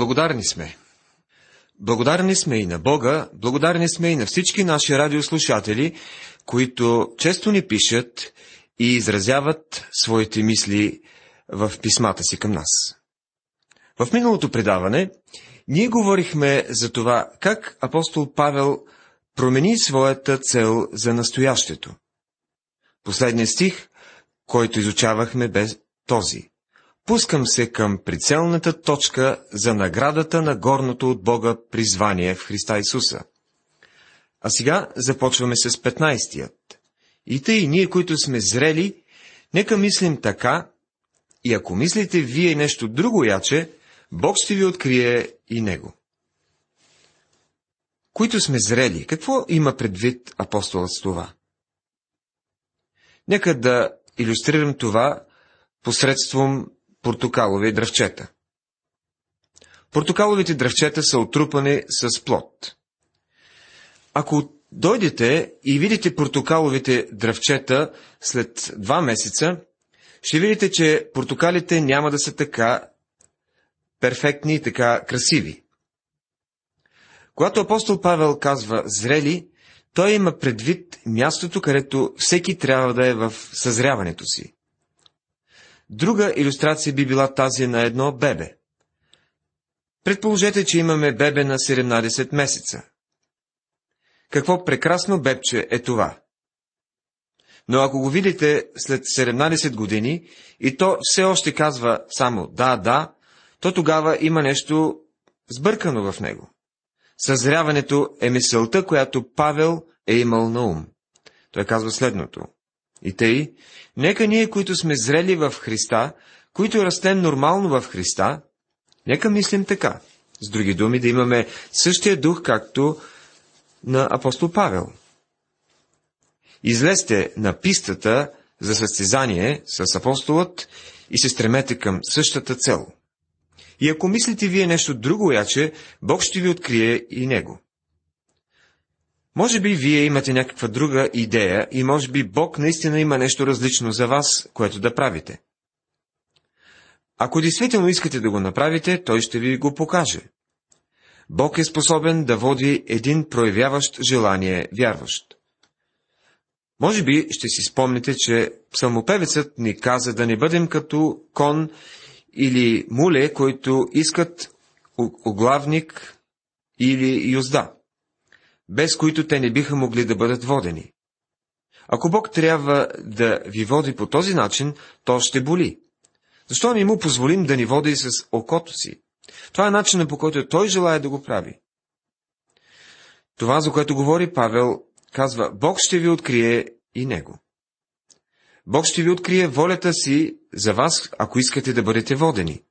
Благодарни сме. Благодарни сме и на Бога, благодарни сме и на всички наши радиослушатели, които често ни пишат и изразяват своите мисли в писмата си към нас. В миналото предаване ние говорихме за това как апостол Павел промени своята цел за настоящето. Последният стих, който изучавахме бе този. Пускам се към прицелната точка за наградата на горното от Бога призвание в Христа Исуса. А сега започваме с 15-тият. И тъй, ние, които сме зрели, нека мислим така, и ако мислите вие нещо друго яче, Бог ще ви открие и него. Които сме зрели, какво има предвид апостолът с това? Нека да иллюстрирам това посредством портокалови дръвчета. Портокаловите дръвчета са отрупани с плод. Ако дойдете и видите портокаловите дръвчета след два месеца, ще видите, че портокалите няма да са така перфектни и така красиви. Когато апостол Павел казва зрели, той има предвид мястото, където всеки трябва да е в съзряването си. Друга иллюстрация би била тази на едно бебе. Предположете, че имаме бебе на 17 месеца. Какво прекрасно бебче е това! Но ако го видите след 17 години и то все още казва само да, да, то тогава има нещо сбъркано в него. Съзряването е мисълта, която Павел е имал на ум. Той казва следното. И тъй, нека ние, които сме зрели в Христа, които растем нормално в Христа, нека мислим така. С други думи, да имаме същия дух, както на апостол Павел. Излезте на пистата за състезание с апостолът и се стремете към същата цел. И ако мислите вие нещо друго, яче, Бог ще ви открие и него. Може би вие имате някаква друга идея и може би Бог наистина има нещо различно за вас, което да правите. Ако действително искате да го направите, Той ще ви го покаже. Бог е способен да води един проявяващ желание вярващ. Може би ще си спомните, че псалмопевецът ни каза да не бъдем като кон или муле, които искат оглавник или юзда без които те не биха могли да бъдат водени. Ако Бог трябва да ви води по този начин, то ще боли. Защо не му позволим да ни води с окото си? Това е начинът по който той желая да го прави. Това, за което говори Павел, казва, Бог ще ви открие и него. Бог ще ви открие волята си за вас, ако искате да бъдете водени.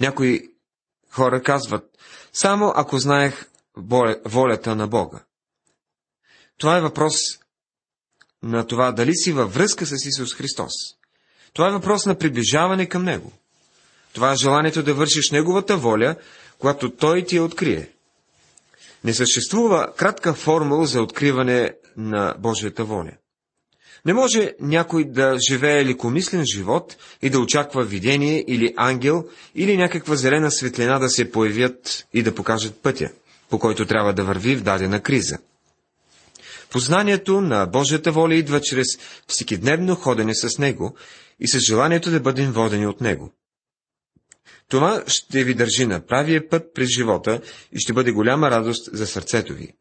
Някои хора казват, само ако знаех волята на Бога. Това е въпрос на това дали си във връзка с Исус Христос. Това е въпрос на приближаване към Него. Това е желанието да вършиш Неговата воля, когато Той ти я открие. Не съществува кратка формула за откриване на Божията воля. Не може някой да живее лекомислен живот и да очаква видение или ангел или някаква зелена светлина да се появят и да покажат пътя по който трябва да върви в дадена криза. Познанието на Божията воля идва чрез всекидневно ходене с Него и с желанието да бъдем водени от Него. Това ще ви държи на правия път през живота и ще бъде голяма радост за сърцето ви.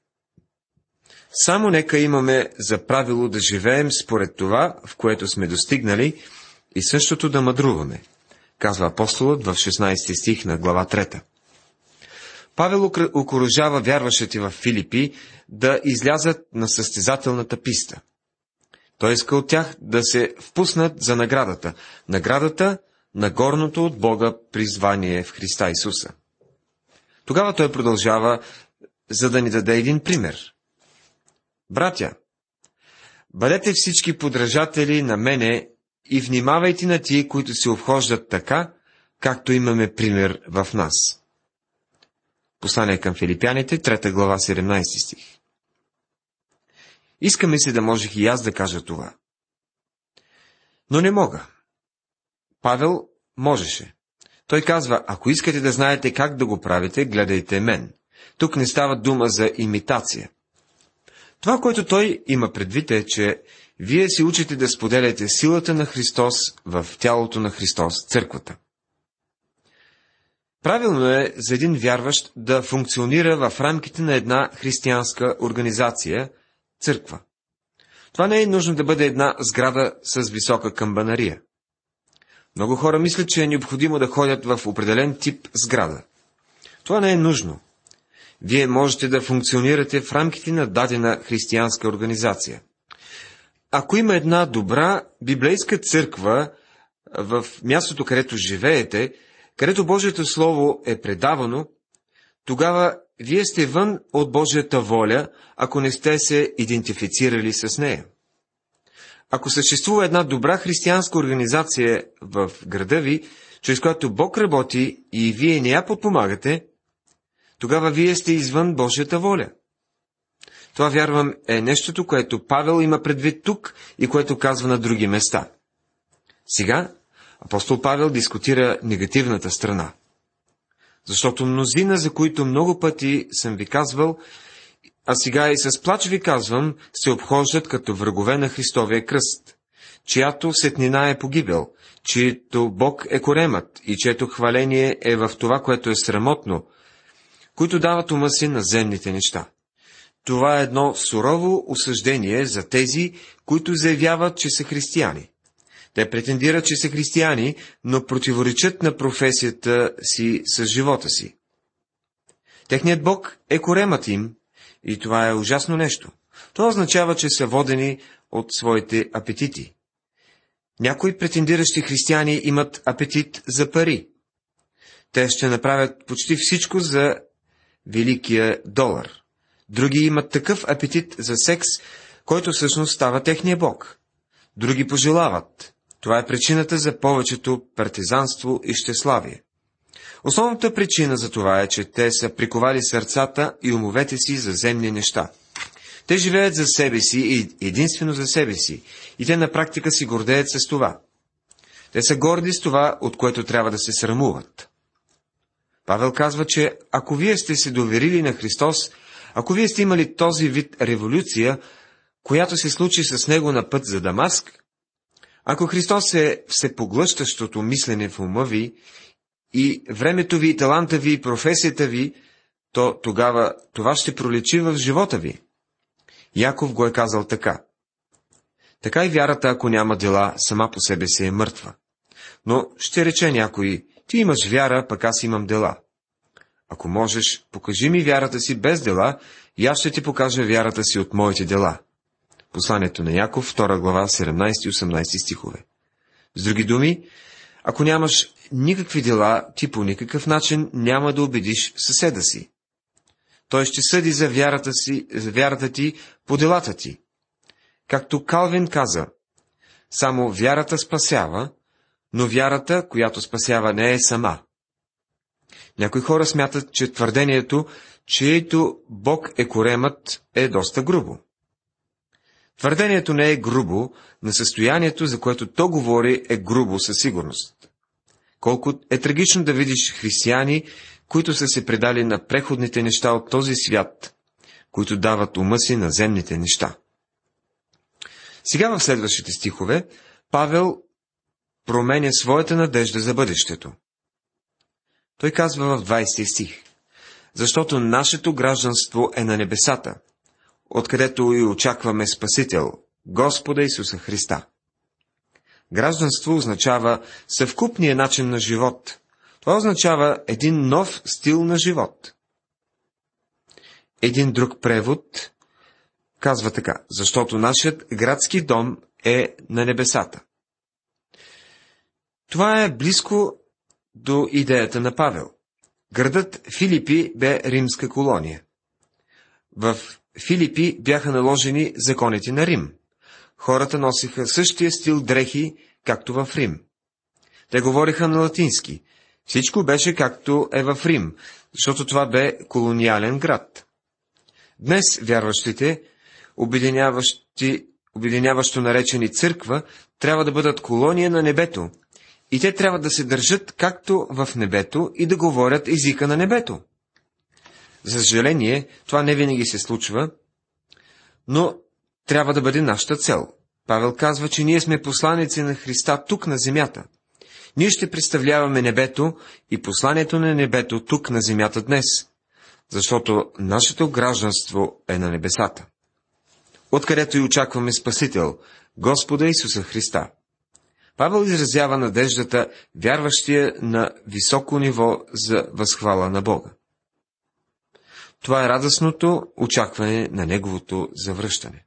Само нека имаме за правило да живеем според това, в което сме достигнали, и същото да мъдруваме, казва апостолът в 16 стих на глава 3. Павел окоръжава вярващите в Филипи да излязат на състезателната писта. Той иска от тях да се впуснат за наградата. Наградата на горното от Бога призвание в Христа Исуса. Тогава той продължава, за да ни даде един пример. Братя, бъдете всички подражатели на мене и внимавайте на тие, които се обхождат така, както имаме пример в нас. Послание към филипяните, 3 глава, 17 стих. Искаме си да можех и аз да кажа това. Но не мога. Павел можеше. Той казва, ако искате да знаете как да го правите, гледайте мен. Тук не става дума за имитация. Това, което той има предвид е, че вие си учите да споделяте силата на Христос в тялото на Христос, църквата. Правилно е за един вярващ да функционира в рамките на една християнска организация, църква. Това не е нужно да бъде една сграда с висока камбанария. Много хора мислят, че е необходимо да ходят в определен тип сграда. Това не е нужно. Вие можете да функционирате в рамките на дадена християнска организация. Ако има една добра библейска църква в мястото, където живеете, където Божието Слово е предавано, тогава вие сте вън от Божията воля, ако не сте се идентифицирали с нея. Ако съществува една добра християнска организация в града ви, чрез която Бог работи и вие не я подпомагате, тогава вие сте извън Божията воля. Това, вярвам, е нещото, което Павел има предвид тук и което казва на други места. Сега апостол Павел дискутира негативната страна. Защото мнозина, за които много пъти съм ви казвал, а сега и с плач ви казвам, се обхождат като врагове на Христовия кръст, чиято сетнина е погибел, чието Бог е коремът и чието хваление е в това, което е срамотно, които дават ума си на земните неща. Това е едно сурово осъждение за тези, които заявяват, че са християни. Те претендират, че са християни, но противоречат на професията си с живота си. Техният Бог е коремът им и това е ужасно нещо. Това означава, че са водени от своите апетити. Някои претендиращи християни имат апетит за пари. Те ще направят почти всичко за великия долар. Други имат такъв апетит за секс, който всъщност става техния бог. Други пожелават. Това е причината за повечето партизанство и щеславие. Основната причина за това е, че те са приковали сърцата и умовете си за земни неща. Те живеят за себе си и единствено за себе си, и те на практика си гордеят с това. Те са горди с това, от което трябва да се срамуват. Павел казва, че ако вие сте се доверили на Христос, ако вие сте имали този вид революция, която се случи с него на път за Дамаск, ако Христос е всепоглъщащото мислене в ума ви и времето ви, таланта ви, професията ви, то тогава това ще пролечи в живота ви. Яков го е казал така. Така и вярата, ако няма дела, сама по себе си е мъртва. Но ще рече някой, ти имаш вяра, пък аз имам дела. Ако можеш, покажи ми вярата си без дела, и аз ще ти покажа вярата си от моите дела. Посланието на Яков, 2 глава, 17-18 стихове. С други думи, ако нямаш никакви дела, ти по никакъв начин няма да убедиш съседа си. Той ще съди за вярата, си, за вярата ти по делата ти. Както Калвин каза, само вярата спасява, но вярата, която спасява, не е сама. Някои хора смятат, че твърдението, чието Бог е коремът, е доста грубо. Твърдението не е грубо, на състоянието, за което то говори, е грубо със сигурност. Колко е трагично да видиш християни, които са се предали на преходните неща от този свят, които дават ума си на земните неща. Сега в следващите стихове Павел променя своята надежда за бъдещето. Той казва в 20 стих, защото нашето гражданство е на небесата, откъдето и очакваме Спасител, Господа Исуса Христа. Гражданство означава съвкупния начин на живот. Това означава един нов стил на живот. Един друг превод казва така, защото нашият градски дом е на небесата. Това е близко до идеята на Павел. Градът Филипи бе римска колония. В Филипи бяха наложени законите на Рим. Хората носиха същия стил дрехи, както в Рим. Те говориха на латински. Всичко беше както е в Рим, защото това бе колониален град. Днес вярващите, обединяващи, обединяващо наречени църква, трябва да бъдат колония на небето И те трябва да се държат както в небето и да говорят езика на небето. За съжаление, това не винаги се случва, но трябва да бъде нашата цел. Павел казва, че ние сме посланици на Христа тук на земята. Ние ще представляваме небето и посланието на небето тук на земята днес, защото нашето гражданство е на небесата. Откъдето и очакваме Спасител, Господа Исуса Христа. Павел изразява надеждата, вярващия на високо ниво за възхвала на Бога. Това е радостното очакване на Неговото завръщане.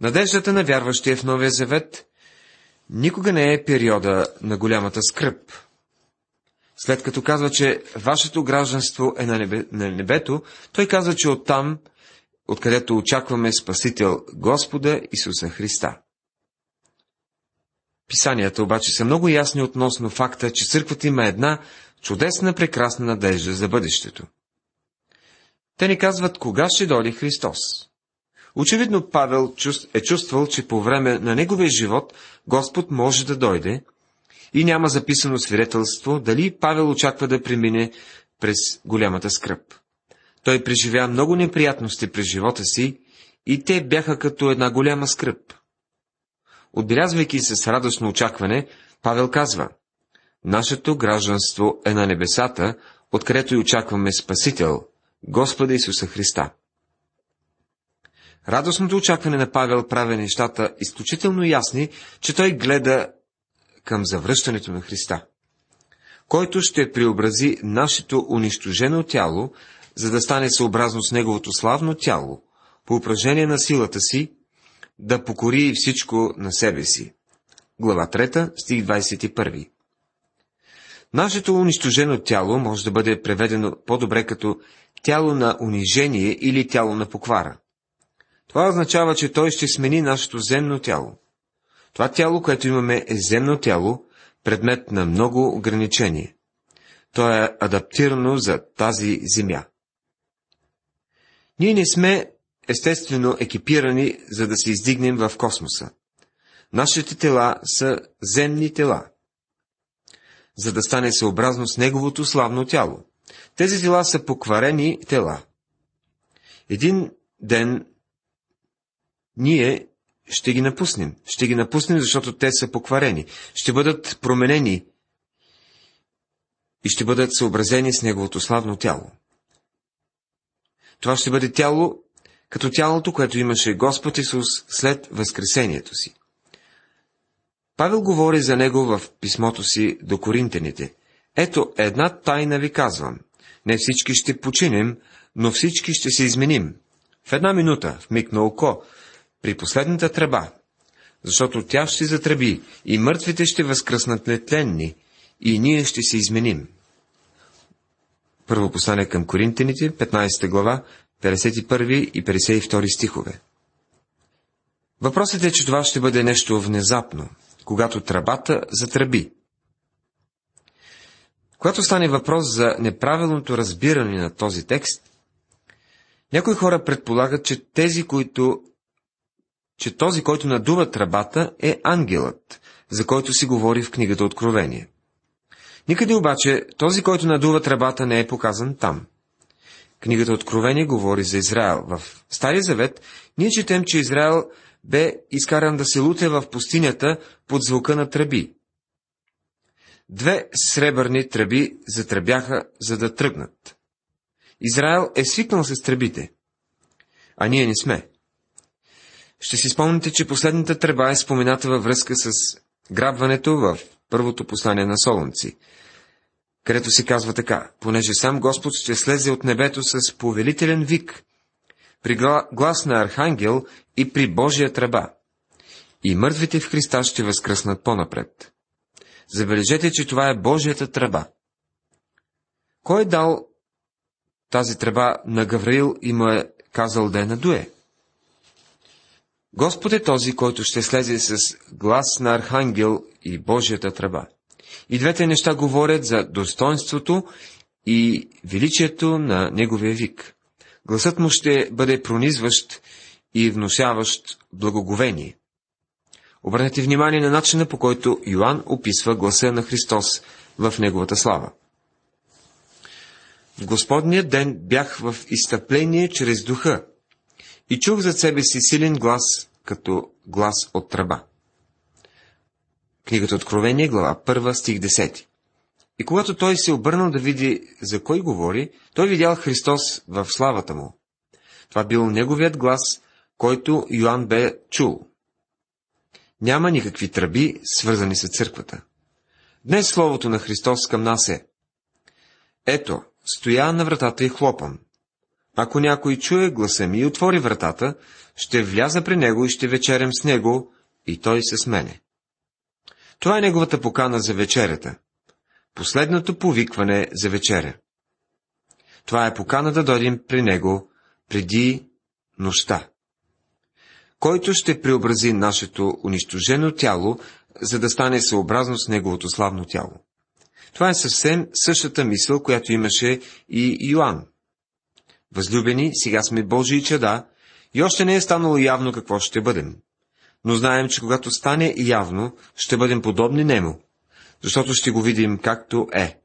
Надеждата на вярващия в Новия Завет никога не е периода на голямата скръп. След като казва, че вашето гражданство е на, небе, на небето, той казва, че оттам, откъдето очакваме Спасител Господа Исуса Христа. Писанията обаче са много ясни относно факта, че църквата има една чудесна, прекрасна надежда за бъдещето. Те ни казват, кога ще дойде Христос. Очевидно Павел е чувствал, че по време на неговия живот Господ може да дойде и няма записано свидетелство дали Павел очаква да премине през голямата скръп. Той преживя много неприятности през живота си и те бяха като една голяма скръп. Отбелязвайки се с радостно очакване, Павел казва, Нашето гражданство е на небесата, откъдето и очакваме Спасител, Господа Исуса Христа. Радостното очакване на Павел прави нещата изключително ясни, че той гледа към завръщането на Христа, който ще преобрази нашето унищожено тяло, за да стане съобразно с неговото славно тяло, по упражнение на силата си, да покори всичко на себе си. Глава 3, стих 21. Нашето унищожено тяло може да бъде преведено по-добре като тяло на унижение или тяло на поквара. Това означава, че той ще смени нашето земно тяло. Това тяло, което имаме, е земно тяло, предмет на много ограничение. То е адаптирано за тази земя. Ние не сме естествено екипирани, за да се издигнем в космоса. Нашите тела са земни тела, за да стане съобразно с неговото славно тяло. Тези тела са покварени тела. Един ден ние ще ги напуснем. Ще ги напуснем, защото те са покварени. Ще бъдат променени и ще бъдат съобразени с Неговото славно тяло. Това ще бъде тяло, като тялото, което имаше Господ Исус след Възкресението си. Павел говори за него в писмото си до коринтените. Ето, една тайна ви казвам. Не всички ще починем, но всички ще се изменим. В една минута, в миг на око, при последната тръба, защото тя ще затръби и мъртвите ще възкръснат нетленни и ние ще се изменим. Първо послание към Коринтените, 15 глава, 51 и 52 стихове. Въпросът е, че това ще бъде нещо внезапно, когато тръбата затръби. Когато стане въпрос за неправилното разбиране на този текст, някои хора предполагат, че тези, които че този, който надува тръбата, е ангелът, за който си говори в книгата Откровение. Никъде обаче този, който надува тръбата, не е показан там. Книгата Откровение говори за Израел. В Стария завет ние четем, че Израел бе изкаран да се луте в пустинята под звука на тръби. Две сребърни тръби затръбяха, за да тръгнат. Израел е свикнал с тръбите, а ние не сме. Ще си спомните, че последната тръба е спомената във връзка с грабването в първото послание на Солунци, където се казва така, понеже сам Господ ще слезе от небето с повелителен вик, при глас на архангел и при Божия тръба. И мъртвите в Христа ще възкръснат по-напред. Забележете, че това е Божията тръба. Кой е дал тази тръба на Гавраил и му е казал да я надуе? Господ е този, който ще слезе с глас на архангел и Божията тръба. И двете неща говорят за достоинството и величието на неговия вик. Гласът му ще бъде пронизващ и вносяващ благоговение. Обърнете внимание на начина по който Йоанн описва гласа на Христос в неговата слава. В Господния ден бях в изтъпление чрез духа и чух за себе си силен глас, като глас от тръба. Книгата Откровение, глава 1, стих 10. И когато той се обърнал да види за кой говори, той видял Христос в славата му. Това бил неговият глас, който Йоанн бе чул. Няма никакви тръби, свързани с църквата. Днес Словото на Христос към нас е. Ето, стоя на вратата и хлопам. Ако някой чуе гласа ми и отвори вратата, ще вляза при него и ще вечерям с него, и той с мене. Това е неговата покана за вечерята. Последното повикване за вечеря. Това е покана да дойдем при него преди нощта. Който ще преобрази нашето унищожено тяло, за да стане съобразно с неговото славно тяло. Това е съвсем същата мисъл, която имаше и Йоанн. Възлюбени, сега сме Божии чада и още не е станало явно какво ще бъдем. Но знаем, че когато стане явно, ще бъдем подобни нему, защото ще го видим както е.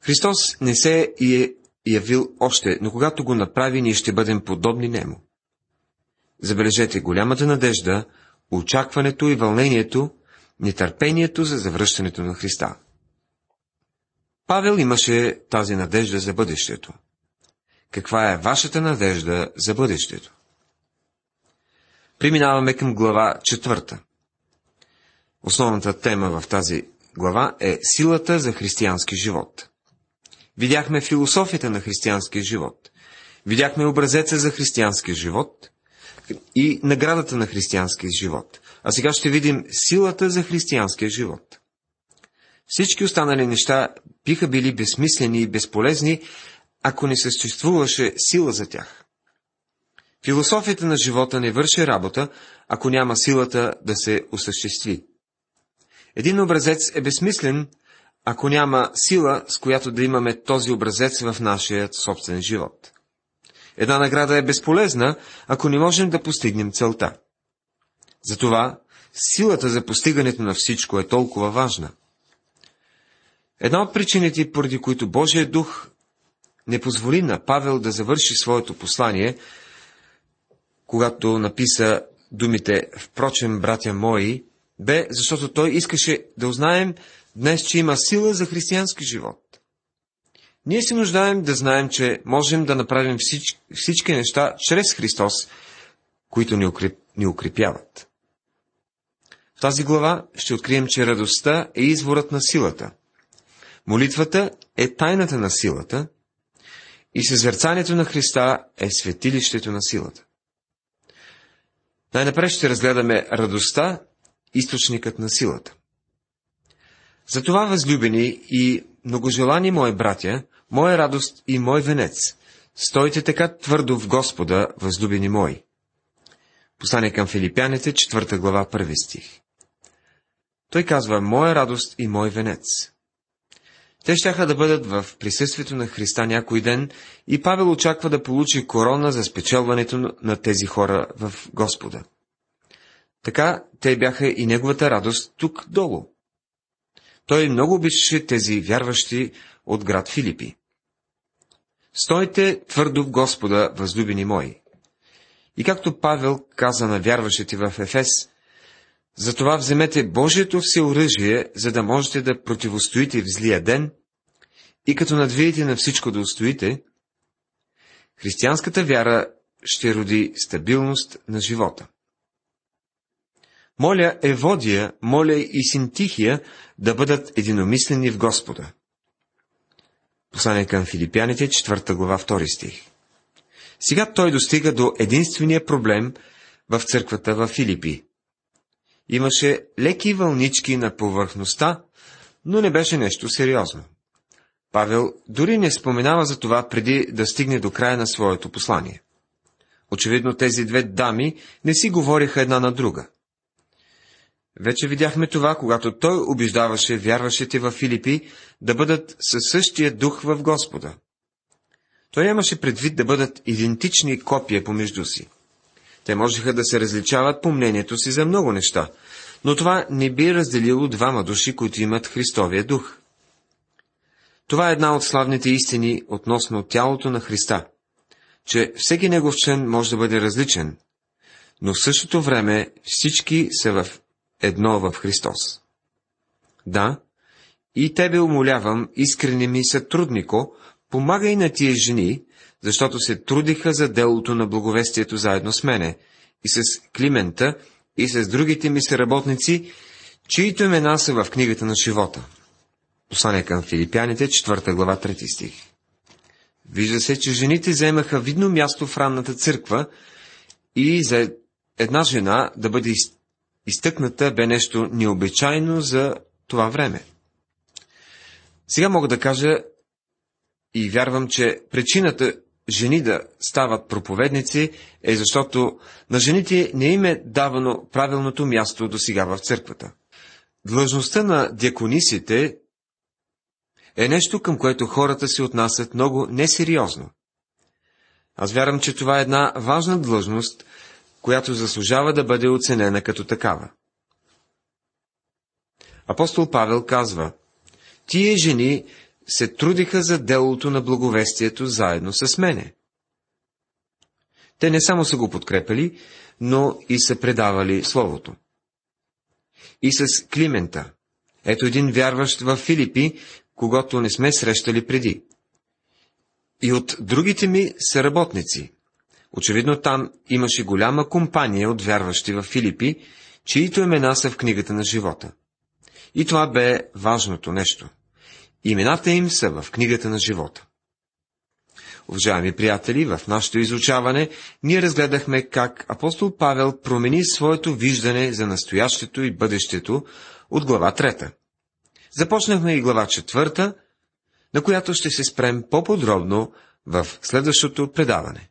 Христос не се е явил още, но когато го направи, ние ще бъдем подобни нему. Забележете голямата надежда, очакването и вълнението, нетърпението за завръщането на Христа. Павел имаше тази надежда за бъдещето. Каква е вашата надежда за бъдещето? Преминаваме към глава четвърта. Основната тема в тази глава е силата за християнски живот. Видяхме философията на християнския живот. Видяхме образеца за християнския живот и наградата на християнския живот. А сега ще видим силата за християнския живот. Всички останали неща биха били безсмислени и безполезни, ако не съществуваше сила за тях. Философията на живота не върши работа, ако няма силата да се осъществи. Един образец е безсмислен, ако няма сила, с която да имаме този образец в нашия собствен живот. Една награда е безполезна, ако не можем да постигнем целта. Затова силата за постигането на всичко е толкова важна. Една от причините, поради които Божия дух не позволи на Павел да завърши своето послание, когато написа думите «Впрочем, братя мои», бе, защото той искаше да узнаем днес, че има сила за християнски живот. Ние се нуждаем да знаем, че можем да направим всички, всички неща чрез Христос, които ни, укреп, ни укрепяват. В тази глава ще открием, че радостта е изворът на силата. Молитвата е тайната на силата и съзерцанието на Христа е светилището на силата. Най-напред ще разгледаме радостта, източникът на силата. Затова, възлюбени и многожелани мои братя, моя радост и мой венец, стойте така твърдо в Господа, възлюбени мои. Послание към филипяните, 4 глава, 1 стих. Той казва, моя радост и мой венец. Те щяха да бъдат в присъствието на Христа някой ден и Павел очаква да получи корона за спечелването на тези хора в Господа. Така те бяха и неговата радост тук долу. Той много обичаше тези вярващи от град Филипи. Стойте твърдо в Господа, възлюбени мои. И както Павел каза на вярващите в Ефес, затова вземете Божието всеоръжие, за да можете да противостоите в злия ден и като надвиете на всичко да устоите, християнската вяра ще роди стабилност на живота. Моля Еводия, моля и Синтихия да бъдат единомислени в Господа. Послание към филипяните, 4 глава, 2 стих. Сега той достига до единствения проблем в църквата в Филипи. Имаше леки вълнички на повърхността, но не беше нещо сериозно. Павел дори не споменава за това преди да стигне до края на своето послание. Очевидно тези две дами не си говориха една на друга. Вече видяхме това, когато той убеждаваше вярващите в Филипи да бъдат със същия дух в Господа. Той имаше предвид да бъдат идентични копия помежду си. Те можеха да се различават по мнението си за много неща, но това не би разделило двама души, които имат Христовия дух. Това е една от славните истини относно тялото на Христа, че всеки негов член може да бъде различен, но в същото време всички са в едно в Христос. Да, и тебе умолявам, искрени ми сътруднико, помагай на тия жени, защото се трудиха за делото на благовестието заедно с мене, и с Климента, и с другите ми съработници, чието имена са в книгата на живота. Послание към филипяните, 4 глава, 3 стих. Вижда се, че жените заемаха видно място в ранната църква и за една жена да бъде изтъкната бе нещо необичайно за това време. Сега мога да кажа и вярвам, че причината жени да стават проповедници е защото на жените не им е давано правилното място до сега в църквата. Длъжността на дяконисите е нещо, към което хората се отнасят много несериозно. Аз вярвам, че това е една важна длъжност, която заслужава да бъде оценена като такава. Апостол Павел казва, тие жени се трудиха за делото на благовестието заедно с мене. Те не само са го подкрепили, но и са предавали Словото. И с Климента. Ето един вярващ в Филипи, когато не сме срещали преди. И от другите ми са работници. Очевидно там имаше голяма компания от вярващи в Филипи, чието имена са в книгата на живота. И това бе важното нещо. Имената им са в книгата на живота. Уважаеми приятели, в нашето изучаване ние разгледахме как апостол Павел промени своето виждане за настоящето и бъдещето от глава трета. Започнахме и глава четвърта, на която ще се спрем по-подробно в следващото предаване.